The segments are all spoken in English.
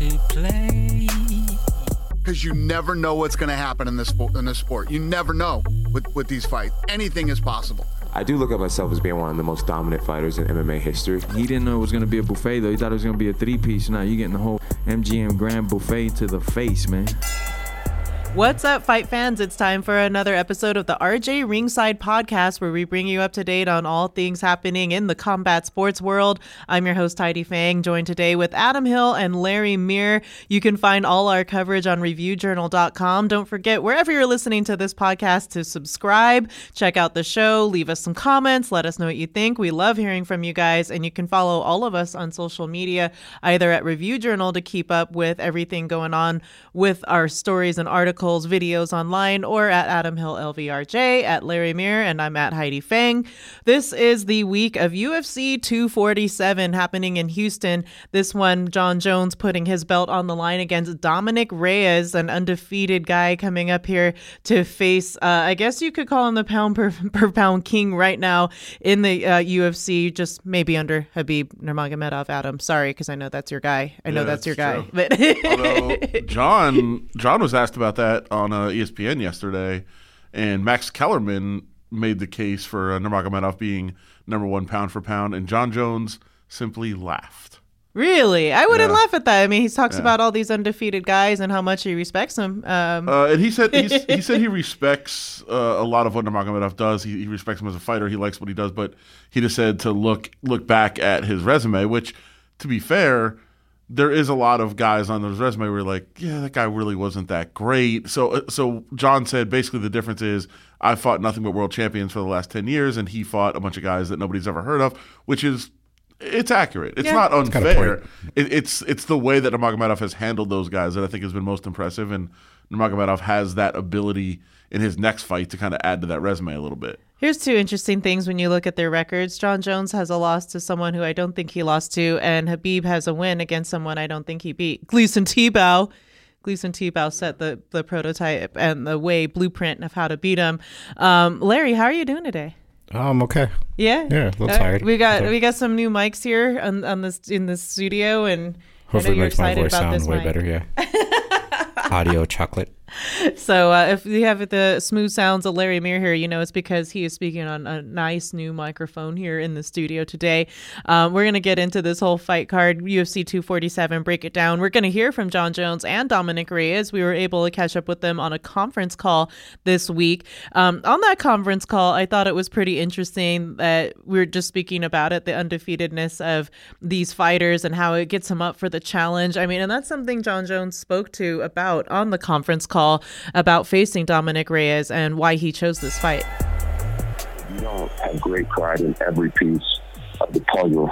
to play. because you never know what's going to happen in this sport. In this sport, you never know with with these fights. Anything is possible. I do look at myself as being one of the most dominant fighters in MMA history. He didn't know it was gonna be a buffet though. He thought it was gonna be a three piece. Now you're getting the whole MGM Grand Buffet to the face, man. What's up, fight fans? It's time for another episode of the RJ Ringside podcast where we bring you up to date on all things happening in the combat sports world. I'm your host, Heidi Fang, joined today with Adam Hill and Larry Muir. You can find all our coverage on reviewjournal.com. Don't forget, wherever you're listening to this podcast, to subscribe, check out the show, leave us some comments, let us know what you think. We love hearing from you guys, and you can follow all of us on social media, either at Review Journal to keep up with everything going on with our stories and articles videos online, or at Adam Hill LVRJ, at Larry Muir, and I'm at Heidi Fang. This is the week of UFC 247 happening in Houston. This one, Jon Jones putting his belt on the line against Dominick Reyes, an undefeated guy coming up here to face, uh, I guess you could call him the pound per, per pound king right now in the uh, UFC, just maybe under Habib Nurmagomedov. Adam, sorry, because I know that's your guy. I know Yeah, that's your that's guy. But Although John John was asked about that on uh, ESPN yesterday, and Max Kellerman made the case for uh, Nurmagomedov being number one pound for pound, and Jon Jones simply laughed. Really? I wouldn't Yeah. laugh at that. I mean, he talks Yeah. about all these undefeated guys and how much he respects them. Um, Uh, and he said he's, he said he respects uh, a lot of what Nurmagomedov does. He, he respects him as a fighter. He likes what he does, but he just said to look look back at his resume. Which, to be fair, there is a lot of guys on his resume where you're like, yeah, that guy really wasn't that great. So uh, so Jon said basically the difference is I fought nothing but world champions for the last ten years, and he fought a bunch of guys that nobody's ever heard of, which is. It's accurate. It's Yeah. not It's got a unfair. It, it's it's the way that Nurmagomedov has handled those guys that I think has been most impressive, and Nurmagomedov has that ability in his next fight to kind of add to that resume a little bit. Here's two interesting things when you look at their records. Jon Jones has a loss to someone who I don't think he lost to, and Habib has a win against someone I don't think he beat. Gleison Tibau. Gleison Tibau set the, the prototype and the way blueprint of how to beat him. Um, Larry, how are you doing today? I'm um, okay. Yeah, Yeah, a little tired. We got Okay. we got some new mics here on, on this in the studio, and Hopefully, makes my voice sound way mic. better. Yeah. Audio chocolate. So uh, if you have the smooth sounds of Larry Muir here, you know it's because he is speaking on a nice new microphone here in the studio today. Um, we're going to get into this whole fight card, UFC 247, break it down. We're going to hear from Jon Jones and Dominick Reyes. We were able to catch up with them on a conference call this week. Um, on that conference call, I thought it was pretty interesting that we were just speaking about it, the undefeatedness of these fighters and how it gets them up for the challenge. I mean, and that's something Jon Jones spoke to about on the conference call about facing Dominick Reyes and why he chose this fight. you don't have great pride in every piece of the puzzle,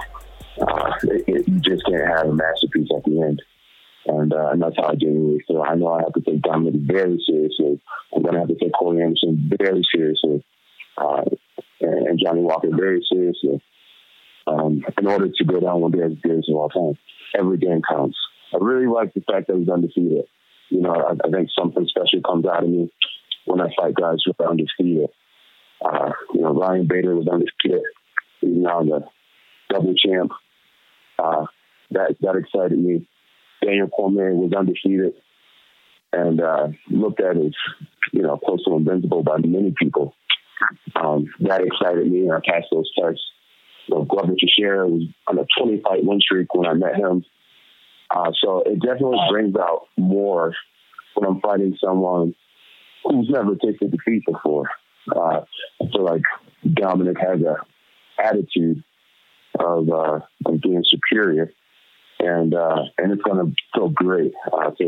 uh, it, it, you just can't have a masterpiece at the end. And, uh, and that's how I genuinely feel. I know I have to take Dominick very seriously. I'm going to have to take Corey Anderson very seriously, uh, and, and Johnny Walker very seriously, um, in order to go down one day as greatest of all time. Every game counts. I really like the fact that he's undefeated. You know, I, I think something special comes out of me when I fight guys who are undefeated. Uh, you know, Ryan Bader was undefeated. He's now the double champ. Uh, that that excited me. Daniel Cormier was undefeated and uh, looked at as you know close to invincible by many people. Um, that excited me, and I passed those tests. You know, Glover Teixeira was on a 20 fight win streak when I met him. Uh, so it definitely brings out more when I'm fighting someone who's never tasted defeat before. Uh, I feel like Dominick has a attitude of uh, of being superior, and uh, and it's going to feel great uh, to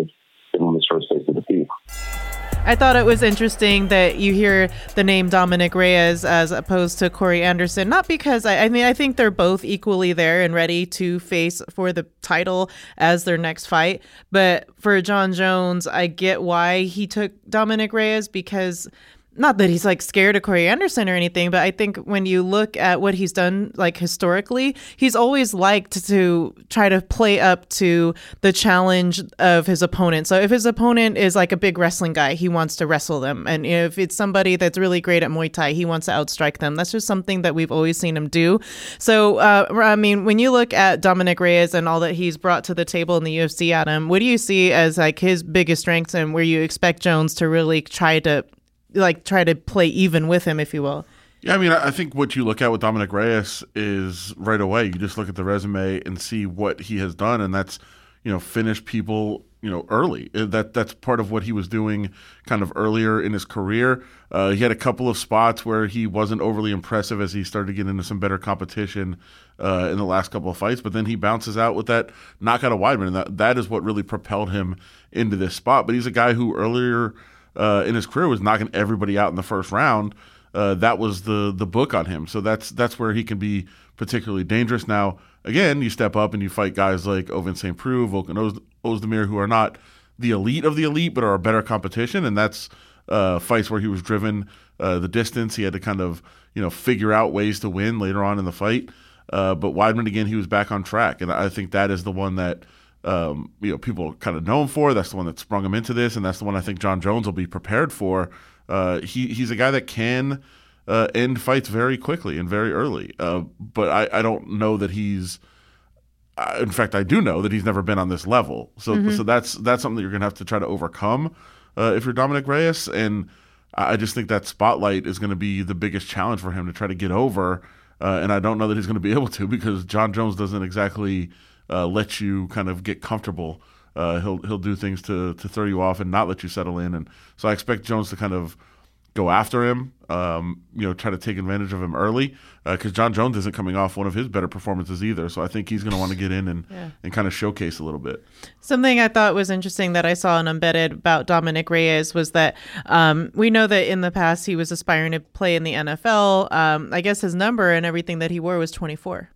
give him his first taste of defeat. I thought it was interesting that you hear the name Dominick Reyes as opposed to Corey Anderson. Not because I, I mean I think they're both equally there and ready to face for the title as their next fight. But for Jon Jones, I get why he took Dominick Reyes because not that he's like scared of Corey Anderson or anything, but I think when you look at what he's done like historically, he's always liked to try to play up to the challenge of his opponent. So if his opponent is like a big wrestling guy, he wants to wrestle them. And if it's somebody that's really great at Muay Thai, he wants to outstrike them. That's just something that we've always seen him do. So, uh, I mean, when you look at Dominick Reyes and all that he's brought to the table in the UFC, Adam, what do you see as like his biggest strengths and where you expect Jones to really try to like try to play even with him, if you will. Yeah, I mean, I think what you look at with Dominick Reyes is right away. You just look at the resume and see what he has done, and that's you know finish people you know early. Uh, that that's part of what he was doing kind of earlier in his career. Uh, he had a couple of spots where he wasn't overly impressive as he started to get into some better competition uh, in the last couple of fights, but then he bounces out with that knockout of Weidman, and that that is what really propelled him into this spot. But he's a guy who earlier uh, in his career was knocking everybody out in the first round. Uh, that was the the book on him. So that's that's where he can be particularly dangerous. Now, again, you step up and you fight guys like Ovince St. Preux, Volkan Oz- Ozdemir, who are not the elite of the elite, but are a better competition. And that's uh, fights where he was driven uh, the distance. He had to kind of you know figure out ways to win later on in the fight. Uh, but Weidman again, he was back on track, and I think that is the one that um, you know people kind of know him for. That's the one that sprung him into this, and that's the one I think Jon Jones will be prepared for. Uh, he he's a guy that can uh, end fights very quickly and very early, uh, but I, I don't know that he's. Uh, in fact, I do know that he's never been on this level. So mm-hmm. so that's that's something that you're gonna have to try to overcome uh, if you're Dominick Reyes, and I just think that spotlight is going to be the biggest challenge for him to try to get over. Uh, and I don't know that he's going to be able to because Jon Jones doesn't exactly uh, let you kind of get comfortable. Uh, he'll he'll do things to to throw you off and not let you settle in. And so I expect Jones to kind of go after him, um, you know, try to take advantage of him early because uh, Jon Jones isn't coming off one of his better performances either. So I think he's going to want to get in and, yeah. and kind of showcase a little bit. Something I thought was interesting that I saw in Embedded about Dominick Reyes was that um, we know that in the past he was aspiring to play in the NFL. Um, I guess his number and everything that he wore was 24.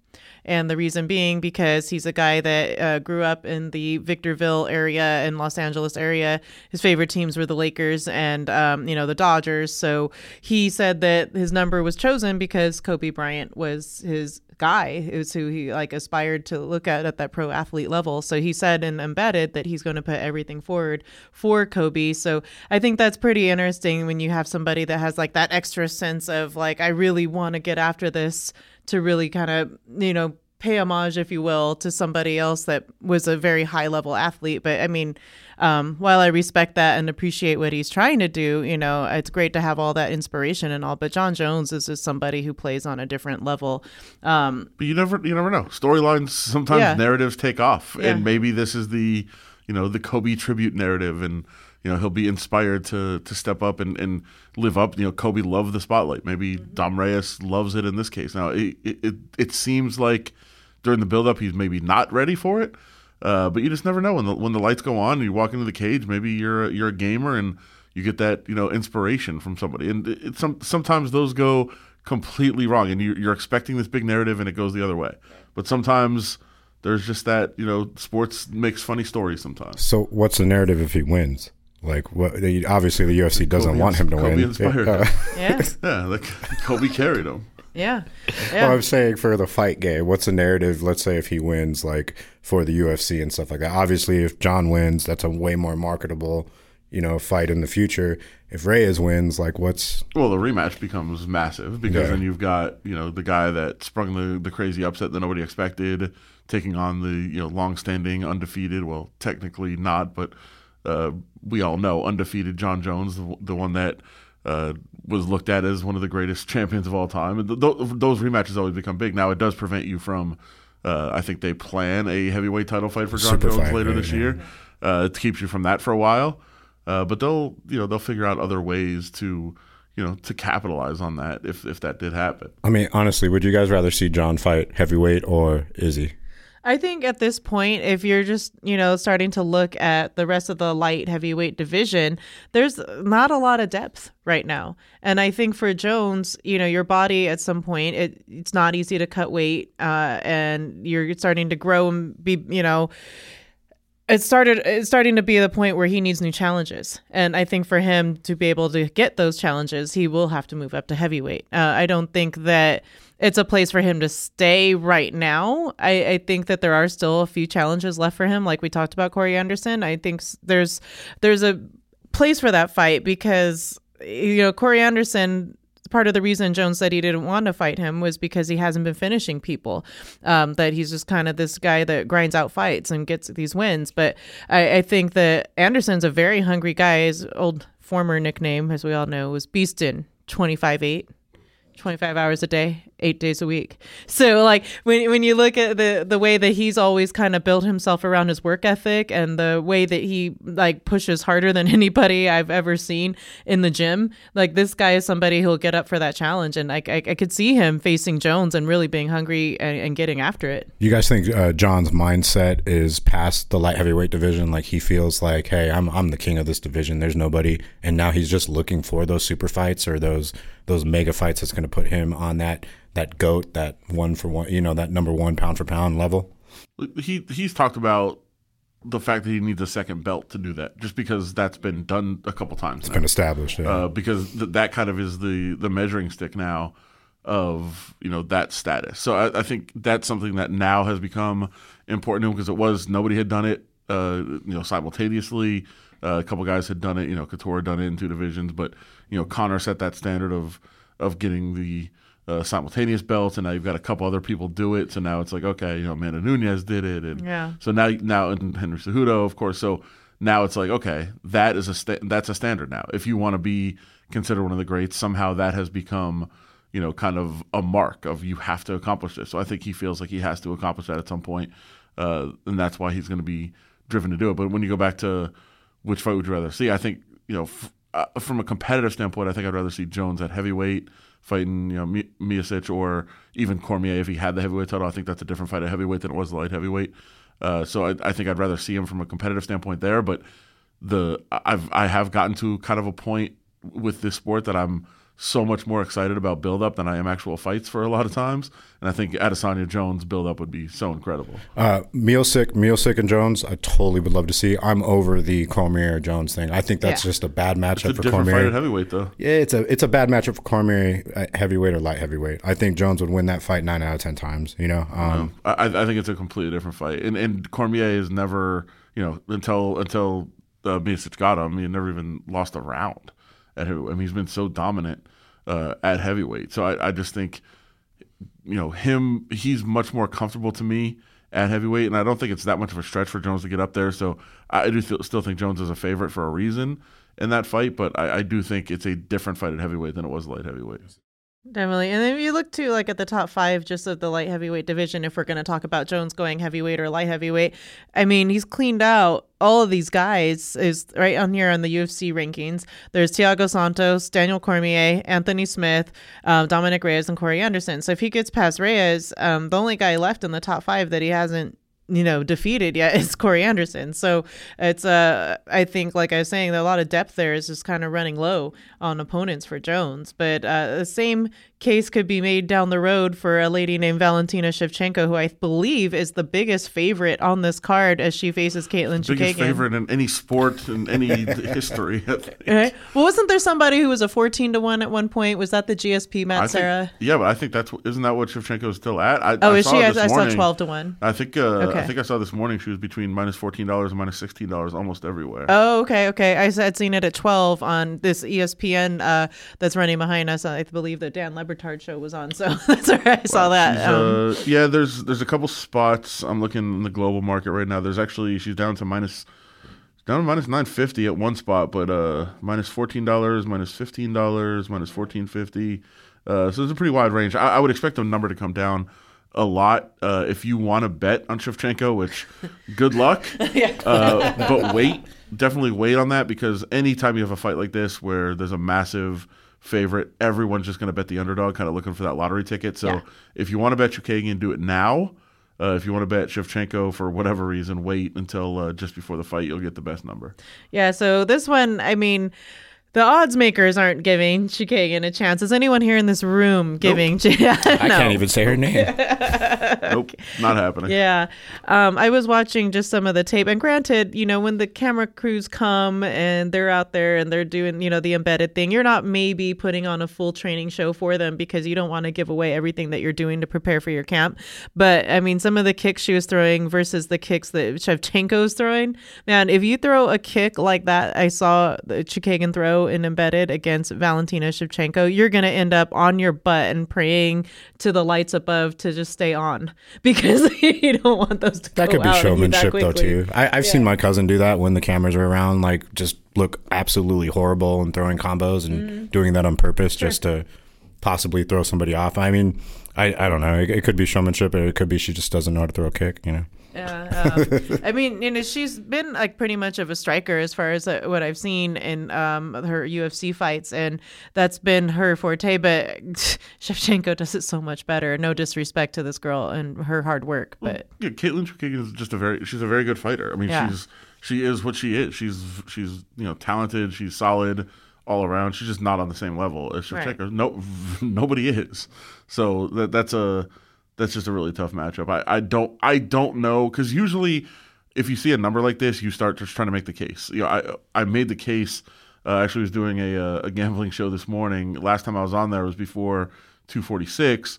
And the reason being because he's a guy that uh, grew up in the Victorville area in Los Angeles area. His favorite teams were the Lakers and, um, you know, the Dodgers. So he said that his number was chosen because Kobe Bryant was his guy is who he like aspired to look at at that pro athlete level. So he said in embedded that he's going to put everything forward for Kobe. So I think that's pretty interesting when you have somebody that has like that extra sense of like I really want to get after this to really kind of, you know, pay homage, if you will, to somebody else that was a very high level athlete. But I mean, um, while I respect that and appreciate what he's trying to do, you know, it's great to have all that inspiration and all. But Jon Jones is just somebody who plays on a different level. Um, but you never, you never know. Storylines sometimes yeah. narratives take off, yeah. and maybe this is the, you know, the Kobe tribute narrative, and you know he'll be inspired to to step up and, and live up. You know, Kobe loved the spotlight. Maybe mm-hmm. Dom Reyes loves it in this case. Now it it, it seems like during the buildup he's maybe not ready for it, uh, but you just never know when the when the lights go on and you walk into the cage. Maybe you're a, you're a gamer and you get that you know inspiration from somebody, and it, it, some sometimes those go completely wrong, and you, you're expecting this big narrative and it goes the other way. But sometimes there's just that you know sports makes funny stories sometimes. So what's the narrative if he wins? Like what? They, obviously, the UFC doesn't Kobe want him to Kobe win. Inspired uh, yeah, yeah, like Kobe carried him. Yeah. yeah. Well, I'm saying for the fight game, what's the narrative? Let's say if he wins, like for the UFC and stuff like that. Obviously, if Jon wins, that's a way more marketable, you know, fight in the future. If Reyes wins, like what's well, the rematch becomes massive because yeah. then you've got you know the guy that sprung the the crazy upset that nobody expected, taking on the you know long-standing undefeated. Well, technically not, but uh, we all know undefeated Jon Jones, the, the one that uh, was looked at as one of the greatest champions of all time. And th- th- those rematches always become big. Now it does prevent you from. Uh, I think they plan a heavyweight title fight for Jon Super Jones fight, later right, this yeah. year. Uh, it keeps you from that for a while, uh, but they'll you know they'll figure out other ways to you know to capitalize on that if if that did happen. I mean, honestly, would you guys rather see Jon fight heavyweight or Izzy? I think at this point, if you're just, you know, starting to look at the rest of the light heavyweight division, there's not a lot of depth right now. And I think for Jones, you know, your body at some point, it, it's not easy to cut weight uh, and you're starting to grow and be, you know, it started it's starting to be the point where he needs new challenges and i think for him to be able to get those challenges he will have to move up to heavyweight uh, i don't think that it's a place for him to stay right now I, I think that there are still a few challenges left for him like we talked about corey anderson i think there's there's a place for that fight because you know corey anderson part of the reason Jones said he didn't want to fight him was because he hasn't been finishing people. Um, that he's just kind of this guy that grinds out fights and gets these wins. But I, I think that Anderson's a very hungry guy. His old former nickname, as we all know, was Beastin, 25 8. 25 hours a day, eight days a week. So like when when you look at the the way that he's always kind of built himself around his work ethic and the way that he like pushes harder than anybody I've ever seen in the gym, like this guy is somebody who'll get up for that challenge, and I I, I could see him facing Jones and really being hungry and, and getting after it. You guys think uh, Jon's mindset is past the light heavyweight division? Like he feels like, hey, I'm I'm the king of this division. There's nobody, and now he's just looking for those super fights or those those mega fights that's going to put him on that that goat, that one for one, you know, that number one pound for pound level. He he's talked about the fact that he needs a second belt to do that, just because that's been done a couple times. It's been established. Yeah. uh, because th- that kind of is the the measuring stick now of you know that status. So I, I think that's something that now has become important to him because it was nobody had done it uh, you know simultaneously. Uh, a couple guys had done it. You know, Couture had done it in two divisions, but you know Conor set that standard of of getting the uh, simultaneous belts, and now you've got a couple other people do it. So now it's like okay, you know, Amanda Nunes did it, and Yeah. so now now and Henry Cejudo, of course. So now it's like okay, that is a sta- that's a standard now. If you want to be considered one of the greats, somehow that has become you know kind of a mark of you have to accomplish this. So I think he feels like he has to accomplish that at some point, uh, and that's why he's going to be driven to do it. But when you go back to which fight would you rather see? I think you know f- uh, from a competitive standpoint, I think I'd rather see Jones at heavyweight fighting you know Mi- Miocic or even Cormier if he had the heavyweight title. I think that's a different fight at heavyweight than it was the light heavyweight. Uh, so I, I think I'd rather see him from a competitive standpoint there. But the I've I have gotten to kind of a point with this sport that I'm so much more excited about build up than I am actual fights for a lot of times. And I think Adesanya Jones build up would be so incredible. Uh, Miocic, Miocic and Jones, I totally would love to see. I'm over the Cormier Jones thing. I think that's Yeah. just a bad It's matchup a for different Cormier. fight at heavyweight though. Yeah, it's a it's a bad matchup for Cormier at heavyweight or light heavyweight. I think Jones would win that fight nine out of ten times. You know, um, I, I think it's a completely different fight. And and Cormier is never, you know, until until uh, Miocic got him, he never even lost a round at heavyweight. I mean, he's been so dominant uh, at heavyweight. So I, I just think, you know, him. He's much more comfortable to me at heavyweight, and I don't think it's that much of a stretch for Jones to get up there. So I do feel, still think Jones is a favorite for a reason in that fight, but I, I do think it's a different fight at heavyweight than it was light heavyweight. Definitely. And then if you look to like at the top five just of the light heavyweight division, if we're going to talk about Jones going heavyweight or light heavyweight, I mean, he's cleaned out all of these guys is right on here on the UFC rankings. There's Thiago Santos, Daniel Cormier, Anthony Smith, um, Dominic Reyes, and Corey Anderson. So if he gets past Reyes, um, the only guy left in the top five that he hasn't you know defeated yet is Corey Anderson. So it's uh I think like I was saying, a lot of depth there is just kind of running low on opponents for Jones. But uh, the same case could be made down the road for a lady named Valentina Shevchenko, who I believe is the biggest favorite on this card as she faces Katlyn Biggest favorite in any sport in any history. Right? Well, wasn't there somebody who was a fourteen to one at one point? Was that the GSP Matt I Serra? think, yeah, but I think that's isn't that what Shevchenko is still at? I, Oh, I is saw she? I saw twelve to one. I think uh, Okay. I think I saw this morning she was between minus fourteen dollars and minus sixteen dollars almost everywhere. Oh, okay, okay. I had seen it at 12 on this ESPN uh, that's running behind us. I believe the Dan Le Batard show was on, so that's where I saw that. Um, uh, yeah, there's there's a couple spots. I'm looking in the global market right now. There's actually she's down to minus down to minus nine fifty at one spot, but uh minus fourteen dollars, minus fifteen dollars, minus fourteen fifty. Uh, so it's a pretty wide range. I, I would expect the number to come down a lot uh, if you want to bet on Shevchenko, which good luck. uh, but wait, definitely wait on that because anytime you have a fight like this where there's a massive favorite, everyone's just going to bet the underdog, kind of looking for that lottery ticket. So Yeah. if you want to bet Chookagian, do it now. Uh, if you want to bet Shevchenko for whatever reason, wait until uh, just before the fight. You'll get the best number. Yeah, so this one, I mean, the odds makers aren't giving Chookagian a chance. Is anyone here in this room giving? Yeah, I no. can't even say her name. Nope, not happening. Yeah. Um, I was watching just some of the tape. And granted, you know, when the camera crews come and they're out there and they're doing, you know, the embedded thing, you're not maybe putting on a full training show for them because you don't want to give away everything that you're doing to prepare for your camp. But I mean, some of the kicks she was throwing versus the kicks that Shevchenko's throwing, man, if you throw a kick like that, I saw the Chookagian throw in embedded against Valentina Shevchenko, you're going to end up on your butt and praying to the lights above to just stay on because you don't want those to That could be out on you that showmanship though too. I, I've seen my cousin do that when the cameras are around, like just look absolutely horrible and throwing combos and Mm-hmm. doing that on purpose just to possibly throw somebody off. I mean, I, I don't know. It, it could be showmanship, or it could be she just doesn't know how to throw a kick. You know. Yeah, um, I mean, you know, she's been like pretty much of a striker as far as uh, what I've seen in um, her UFC fights, and that's been her forte. But Shevchenko does it so much better. No disrespect to this girl and her hard work, but Yeah, Katlyn Chookagian is just a very she's a very good fighter. I mean, Yeah. she's she is what she is. She's she's you know talented. She's solid all around. She's just not on the same level as Right. Shevchenko. No, nobody is. So that that's a that's just a really tough matchup. I, I don't I don't know because usually if you see a number like this, you start just trying to make the case. You know, I I made the case. Uh, actually, was doing a uh, a gambling show this morning. Last time I was on there was before 246,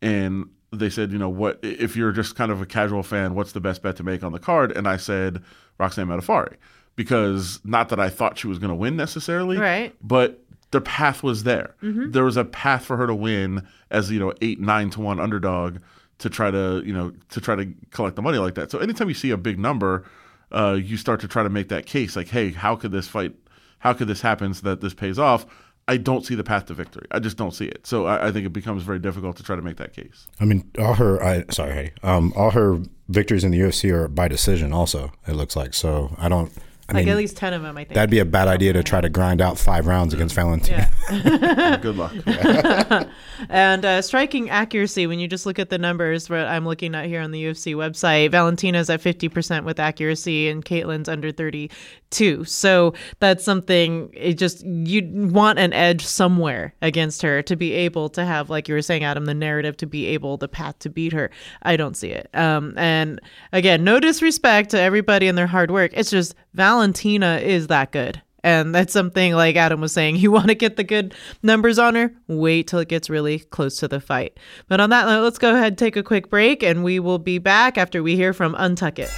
and they said, you know, what if you're just kind of a casual fan? What's the best bet to make on the card? And I said Roxanne Modafferi because not that I thought she was going to win necessarily, Right. But the path was there. Mhm. There was a path for her to win as you know eight nine to one underdog to try to you know to try to collect the money like that. So anytime you see a big number, uh, you start to try to make that case like, hey, how could this fight? How could this happen so that this pays off? I don't see the path to victory. I just don't see it. So I, I think it becomes very difficult to try to make that case. I mean, all her. I sorry, Heidi. Um, all her victories in the UFC are by decision. Also, it looks like. So I don't. I like mean, at least ten of them, I think. that'd be a bad idea to try to grind out five rounds against Valentina. Good luck. and uh, striking accuracy when you just look at the numbers what i'm looking at here on the ufc website valentina's at 50% with accuracy and katlyn's under 32 so that's something it just you want an edge somewhere against her to be able to have like you were saying adam the narrative to be able the path to beat her. I don't see it. Um, and again no disrespect to everybody and their hard work. It's just valentina is that good and that's something like Adam was saying. You want to get the good numbers on her, wait till it gets really close to the fight. But on that note, let's go ahead and take a quick break, and we will be back after we hear from Untuck It.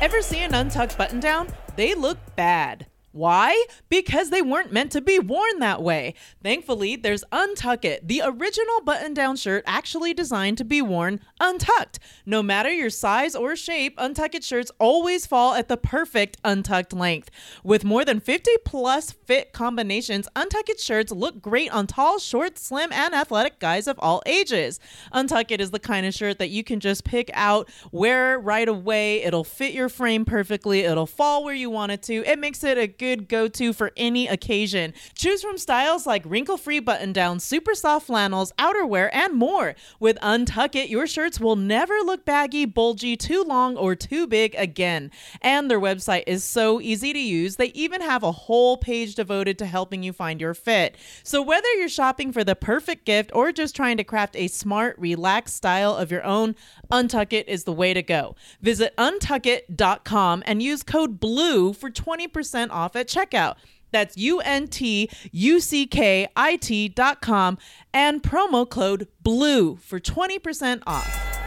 Ever see an untucked button down? They look bad. Why? Because they weren't meant to be worn that way. Thankfully, there's Untuck It, the original button down shirt actually designed to be worn untucked. No matter your size or shape, Untuck It shirts always fall at the perfect untucked length. With more than 50 plus fit combinations, Untuck It shirts look great on tall, short, slim, and athletic guys of all ages. Untuck It is the kind of shirt that you can just pick out, wear right away. It'll fit your frame perfectly, it'll fall where you want it to. It makes it a good go to for any occasion. Choose from styles like wrinkle free button downs, super soft flannels, outerwear, and more. With Untuck It, your shirts will never look baggy, bulgy, too long, or too big again. And their website is so easy to use, they even have a whole page devoted to helping you find your fit. So whether you're shopping for the perfect gift or just trying to craft a smart, relaxed style of your own, Untuck It is the way to go. Visit untuckit.com and use code BLUE for 20% off at checkout. That's U N T U C K I T dot com and promo code BLUE for 20% off.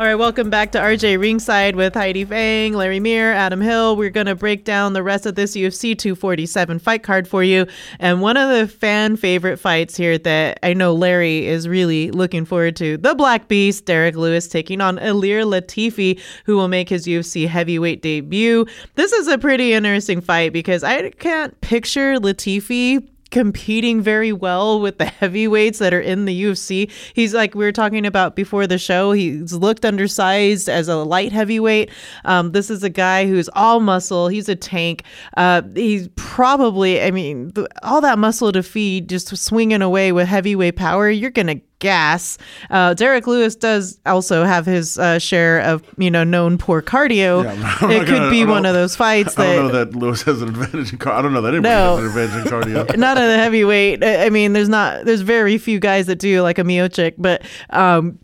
All right, welcome back to RJ Ringside with Heidi Fang, Larry Muir, Adam Hill. We're going to break down the rest of this UFC 247 fight card for you. And one of the fan favorite fights here that I know Larry is really looking forward to the Black Beast, Derrick Lewis taking on Ilir Latifi, who will make his UFC heavyweight debut. This is a pretty interesting fight because I can't picture Latifi competing very well with the heavyweights that are in the UFC. He's like we were talking about before the show. He's looked undersized as a light heavyweight. Um, this is a guy who's all muscle. He's a tank. Uh, he's probably, I mean, all that muscle to feed, just swinging away with heavyweight power. You're gonna gas. Uh, Derrick Lewis does also have his uh, share of you know known poor cardio. Yeah, I'm not- I'm it could gonna- be one of those fights I that. don't know that Lewis has an advantage in car. I don't know that anybody No. has an advantage in cardio. not in the heavyweight. I I mean, there's not there's very few guys that do like a Miocic, but um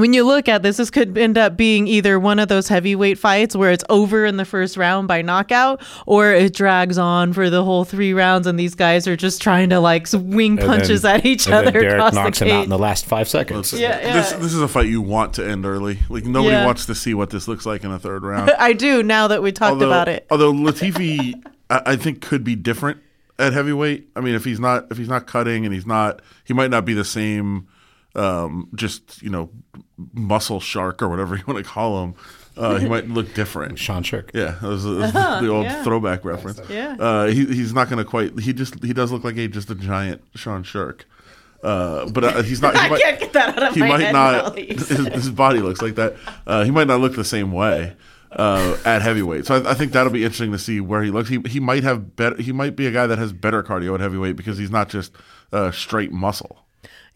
when you look at this, this could end up being either one of those heavyweight fights where it's over in the first round by knockout, or it drags on for the whole three rounds, and these guys are just trying to like swing punches then- at each and then other Derrick across knocks the him out in the last five seconds. Yeah, yeah. This this is a fight you want to end early. Like nobody Yeah. wants to see what this looks like in the third round. I do now that we talked although, about it. Although Latifi, I, I think could be different at heavyweight. I mean, if he's not if he's not cutting and he's not, he might not be the same. Um, just you know, muscle shark or whatever you want to call him. Uh, he might look different. Sean Sherk. Yeah, that was, that was Uh-huh, the old yeah. throwback reference. Yeah. Uh, he, he's not going to quite. He just he does look like a just a giant Sean Sherk. Uh, but uh, he's not. He I might, can't get that out of he my might head not. now that His, his body looks like that. Uh, he might not look the same way uh, at heavyweight. So I, I think that'll be interesting to see where he looks. He he might have better. He might be a guy that has better cardio at heavyweight because he's not just uh, straight muscle.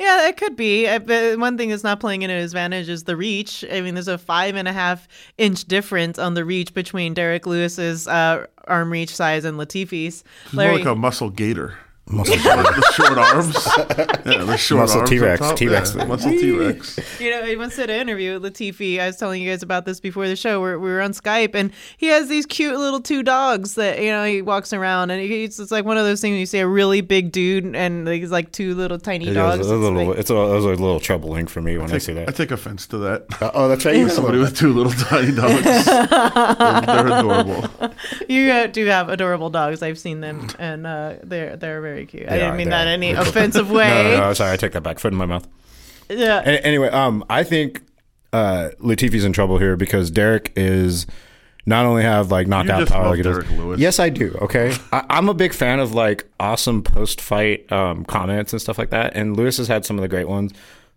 Yeah, it could be. Uh, But one thing that's not playing in his advantage is the reach. I mean, there's a five and a half inch difference on the reach between Derrick Lewis's uh, arm reach size and Latifi's. He's more like a muscle gator. Muscle the short arms. Yeah, the short Muscle arms. T-Rex, top. T-Rex. Yeah, muscle T Rex. You know, he once did an interview with Latifi. I was telling you guys about this before the show. Where we were on Skype, and he has these cute little two dogs that you know he walks around, and he's it's like one of those things you see a really big dude and he's like two little tiny It is dogs. a It's little, like- it's a, it was a little troubling for me when I, see I that. I take offense to that. Uh, oh, that's right. You Somebody with two little tiny dogs. they're, they're adorable. you uh, do have adorable dogs. I've seen them, and uh, they're they're very cute. I didn't are, mean they that are. any offensive way. No, no, no, sorry, I take that back. Foot in my mouth. Yeah. A- anyway, um, I think uh, Latifi's in trouble here because Derrick is not only have like knockout power like he does. Derrick Lewis. Yes, I do. Okay, I, I'm a big fan of like awesome post-fight um, comments and stuff like that. And Lewis has had some of the great ones.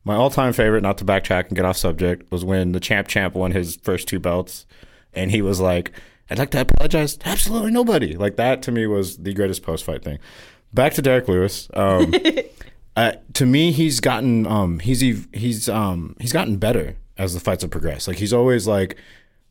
My all-time favorite, not to backtrack and get off subject, was when the champ champ won his first two belts, and he was like, "I'd like to apologize to absolutely nobody." Like that to me was the greatest post-fight thing. Back to Derrick Lewis. Um, uh, to me, he's gotten um, he's he's um, he's gotten better as the fights have progressed. Like he's always like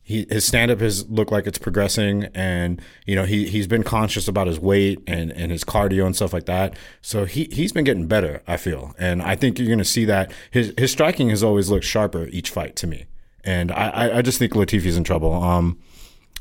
he his stand up has looked like it's progressing, and you know he he's been conscious about his weight and and his cardio and stuff like that. So he he's been getting better. I feel, and I think you're going to see that his his striking has always looked sharper each fight to me. And I I, I just think Latifi's in trouble. Um,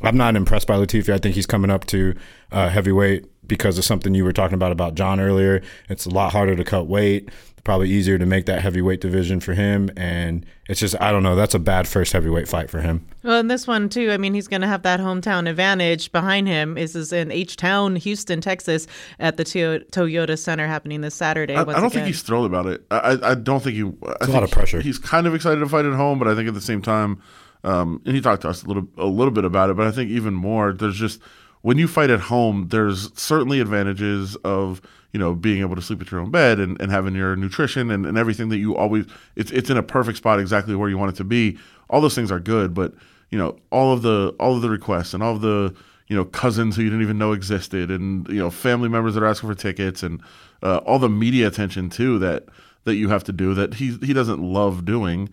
I'm not impressed by Latifi. I think he's coming up to uh, heavyweight because of something you were talking about about Jon earlier. It's a lot harder to cut weight. Probably easier to make that heavyweight division for him, and it's just I don't know. That's a bad first heavyweight fight for him. Well, in this one too, I mean, he's going to have that hometown advantage behind him. This is in H Town, Houston, Texas, at the Toyo- Toyota Center happening this Saturday. I, I don't think he's thrilled about it. I, I- I don't think he. I a think lot of pressure. He's kind of excited to fight at home, but I think at the same time, um, and he talked to us a little a little bit about it. But I think even more, there's just when you fight at home, there's certainly advantages of you know being able to sleep at your own bed and, and having your nutrition and, and everything that you always it's it's in a perfect spot exactly where you want it to be. All those things are good, but you know all of the all of the requests and all of the you know cousins who you didn't even know existed and you know family members that are asking for tickets and uh, all the media attention too that that you have to do that he he doesn't love doing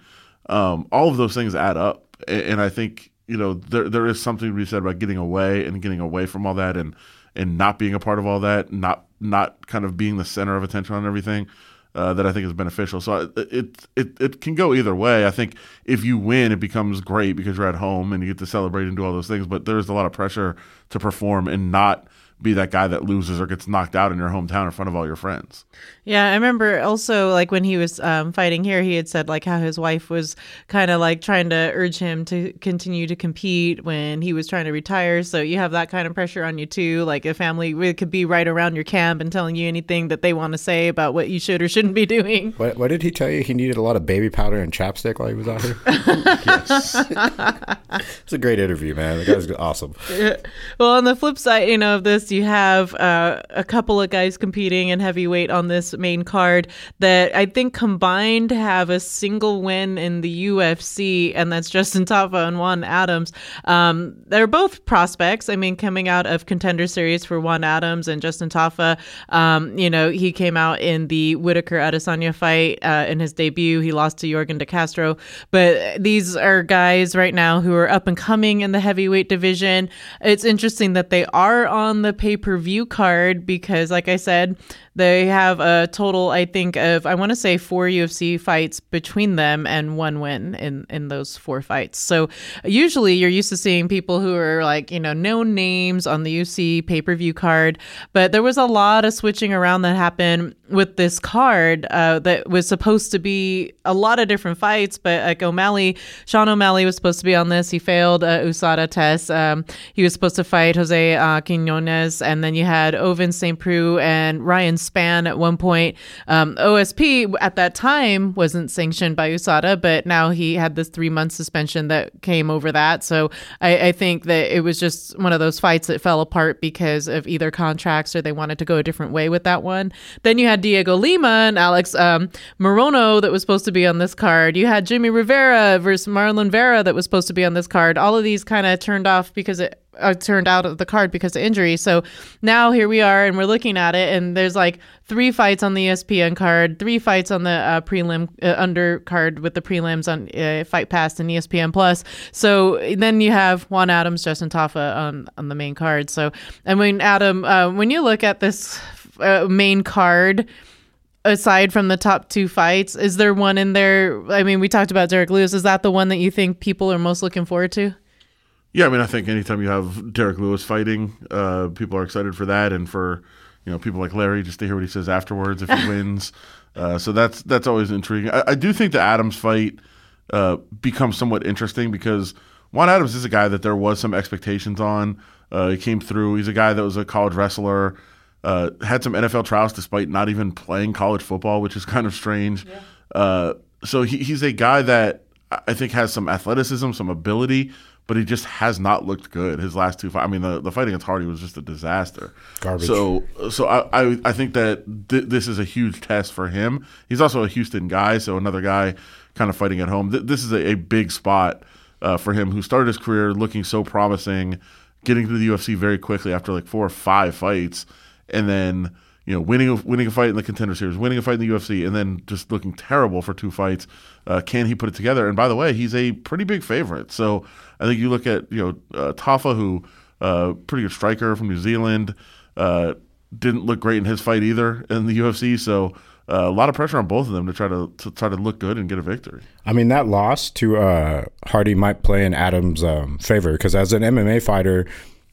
um, all of those things add up A- and, I think you know there there is something to be said about getting away and getting away from all that and and not being a part of all that not not kind of being the center of attention on everything uh, that I think is beneficial. So it, it it can go either way. I think if you win, it becomes great because you're at home and you get to celebrate and do all those things. But there's a lot of pressure to perform and not be that guy that loses or gets knocked out in your hometown in front of all your friends. Yeah, I remember also like when he was um, fighting here, he had said like how his wife was kind of like trying to urge him to continue to compete when he was trying to retire. So you have that kind of pressure on you too. Like a family it could be right around your camp and telling you anything that they want to say about what you should or shouldn't be doing. What, what did he tell you? He needed a lot of baby powder and chapstick while he was out here. it's a great interview, man. The guy's awesome. well, on the flip side, you know, of this, this, you have uh, a couple of guys competing in heavyweight on this main card that I think combined have a single win in the UFC, and that's Justin Tafa and Juan Adams. Um, they're both prospects. I mean, coming out of contender series for Juan Adams and Justin Tafa, um, you know, he came out in the Whittaker Adesanya fight uh, in his debut. He lost to Yorgan De Castro, but these are guys right now who are up and coming in the heavyweight division. It's interesting that they are on the pay per view card because, like I said, they have a total, I think, of I want to say four UFC fights between them and one win in in those four fights. So usually you're used to seeing people who are like you know known names on the UFC pay per view card, but there was a lot of switching around that happened with this card uh, that was supposed to be a lot of different fights. But like O'Malley, Sean O'Malley was supposed to be on this. He failed uh, USADA test. Um, he was supposed to fight Jose uh, Quinones, and then you had Ovince St. Preux and Ryan Spann at one point. Um, OSP at that time wasn't sanctioned by USADA, but now he had this three month suspension that came over that. So I, I think that it was just one of those fights that fell apart because of either contracts or they wanted to go a different way with that one. Then you had Diego Lima and Alex um, Morono that was supposed to be on this card. You had Jimmy Rivera versus Marlon Vera that was supposed to be on this card. All of these kind of turned off because it uh, turned out of the card because of injury. So now here we are and we're looking at it and there's like three fights on the ESPN card, three fights on the uh, prelim uh, under card with the prelims on uh, Fight Pass and ESPN Plus. So then you have Juan Adams, Justin Tafa on on the main card. So I mean, Adam, uh, when you look at this uh, main card. Aside from the top two fights, is there one in there? I mean, we talked about Derrick Lewis. Is that the one that you think people are most looking forward to? Yeah, I mean, I think anytime you have Derrick Lewis fighting, uh, people are excited for that, and for you know people like Larry just to hear what he says afterwards if he wins. Uh, so that's that's always intriguing. I, I do think the Adams fight uh, becomes somewhat interesting because Juan Adams is a guy that there was some expectations on. Uh, he came through. He's a guy that was a college wrestler. Uh, had some NFL trials despite not even playing college football, which is kind of strange. Uh, so he, he's a guy that I think has some athleticism, some ability, but he just has not looked good. His last two fights. I mean, the, the fight against Hardy was just a disaster. Garbage. So, so I, I, I think that th- this is a huge test for him. He's also a Houston guy, so another guy kind of fighting at home. Th- this is a, a big spot uh, for him, who started his career looking so promising, getting to the UFC very quickly after like four or five fights, and then you know winning a, winning a fight in the contender series, winning a fight in the UFC, and then just looking terrible for two fights. Uh, can he put it together? And by the way, he's a pretty big favorite. So I think you look at you know uh, Tafa, who uh, pretty good striker from New Zealand, uh, didn't look great in his fight either in the UFC. So uh, a lot of pressure on both of them to try to, to try to look good and get a victory. I mean, that loss to uh, Hardy might play in Adams' um, favor because as an MMA fighter,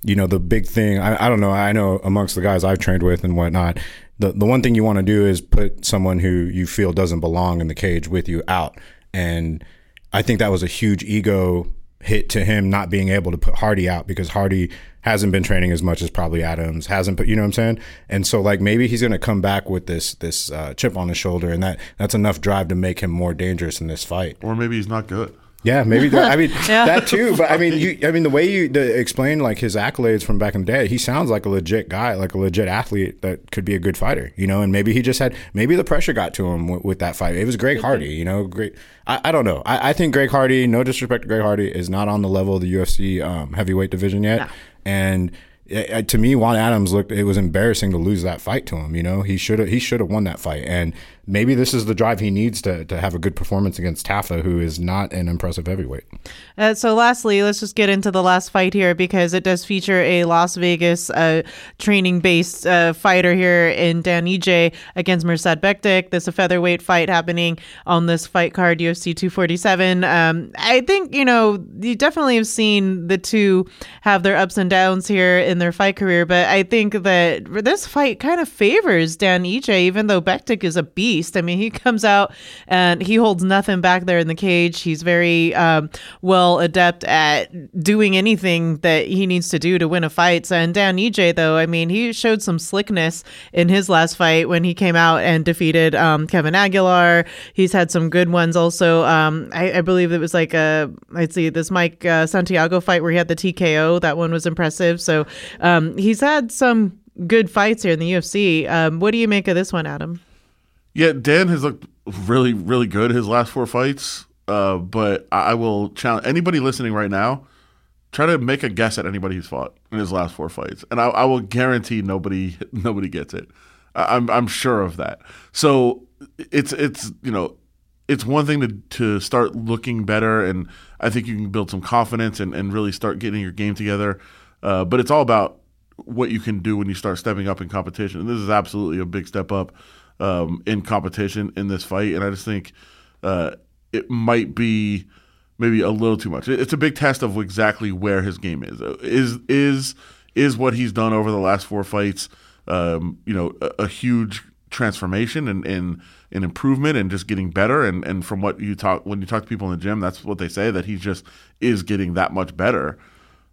you know, the big thing, I, I don't know, I know amongst the guys I've trained with and whatnot, the, the one thing you want to do is put someone who you feel doesn't belong in the cage with you out. And I think that was a huge ego hit to him not being able to put Hardy out because Hardy hasn't been training as much as probably Adams hasn't put you know what I'm saying? And so like maybe he's gonna come back with this this uh, chip on his shoulder and that that's enough drive to make him more dangerous in this fight. Or maybe he's not good yeah maybe that, I mean Yeah. that too but I mean you I mean the way you the, explain like his accolades from back in the day he sounds like a legit guy like a legit athlete that could be a good fighter you know and maybe he just had maybe the pressure got to him with, with that fight it was Greg Hardy you know great I, I don't know I, I think Greg Hardy no disrespect to Greg Hardy is not on the level of the UFC um, heavyweight division yet and uh, to me, Juan Adams looked. It was embarrassing to lose that fight to him. You know, he should have. He should have won that fight. And maybe this is the drive he needs to to have a good performance against Tafa, who is not an impressive heavyweight. Uh, so, lastly, let's just get into the last fight here because it does feature a Las Vegas uh, training based uh, fighter here in Dan Ige against Mirsad Bektic. There's a featherweight fight happening on this fight card, UFC 247. Um, I think, you know, you definitely have seen the two have their ups and downs here in their fight career, but I think that this fight kind of favors Dan Ige, even though Bektic is a beast. Beast. I mean, he comes out and he holds nothing back there in the cage. He's very um, well adept at doing anything that he needs to do to win a fight. So, and Dan Ige, though, I mean, he showed some slickness in his last fight when he came out and defeated um, Kevin Aguilar. He's had some good ones also. Um, I, I, believe it was like I'd see this Mike uh, Santiago fight where he had the TKO. That one was impressive. So um, he's had some good fights here in the UFC. Um, what do you make of this one, Adam? Yeah, Dan has looked really, really good his last four fights. Uh, but I will challenge anybody listening right now. Try to make a guess at anybody he's fought in his last four fights, and I, I will guarantee nobody nobody gets it. I'm I'm sure of that. So it's it's you know it's one thing to to start looking better, and I think you can build some confidence and, and really start getting your game together. Uh, but it's all about what you can do when you start stepping up in competition. And this is absolutely a big step up um, in competition in this fight, and I just think uh, it might be maybe a little too much. It's a big test of exactly where his game is. Is is is what he's done over the last four fights? Um, you know, a, a, huge transformation and, and an improvement and just getting better. And, and from what you talk when you talk to people in the gym, that's what they say that he just is getting that much better.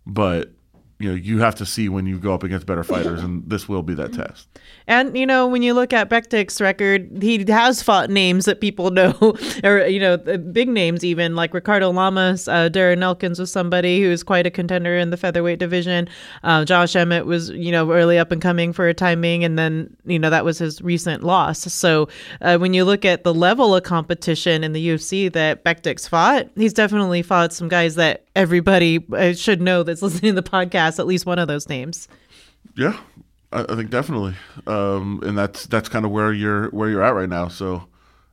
But you know you have to see when you go up against better fighters, and this will be that test. And you know when you look at Bektic's record, he has fought names that people know, or you know big names even like Ricardo Lamas. Uh, Darren Elkins was somebody who is quite a contender in the featherweight division. Uh, Josh Emmett was you know early up and coming for a timing, and then you know that was his recent loss. So uh, when you look at the level of competition in the UFC that Bektic's fought, he's definitely fought some guys that everybody uh, should know that's listening to the podcast at least one of those names. Yeah, I, I think definitely, um, and that's that's kind of where you're where you're at right now. So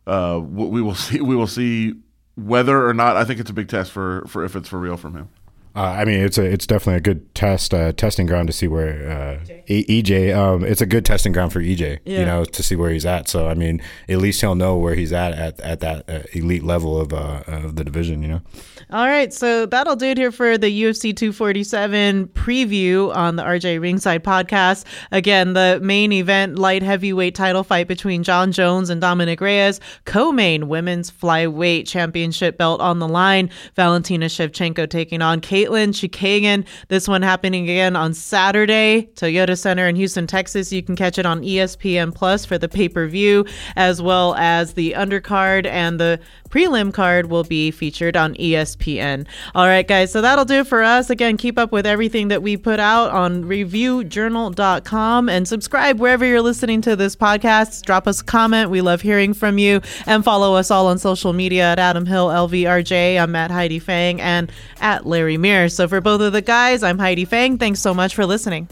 uh, we will see we will see whether or not I think it's a big test for for if it's for real from him. Uh, I mean, it's a it's definitely a good test uh, testing ground to see where uh, EJ. Um, it's a good testing ground for EJ. Yeah. You know, to see where he's at. So I mean, at least he'll know where he's at at, at that uh, elite level of uh, of the division. You know. All right, so that'll do it here for the UFC 247 preview on the RJ Ringside podcast. Again, the main event light heavyweight title fight between Jon Jones and Dominick Reyes, co-main women's flyweight championship belt on the line. Valentina Shevchenko taking on Katlyn Chookagian. This one happening again on Saturday, Toyota Center in Houston, Texas. You can catch it on ESPN Plus for the pay-per-view, as well as the undercard and the prelim card will be featured on ESPN. All right, guys, so that'll do it for us. Again, keep up with everything that we put out on reviewjournal.com and subscribe wherever you're listening to this podcast. Drop us a comment. We love hearing from you and follow us all on social media at Adam Hill LVRJ. I'm at Heidi Fang and at Larry Mears. So for both of the guys, I'm Heidi Fang. Thanks so much for listening.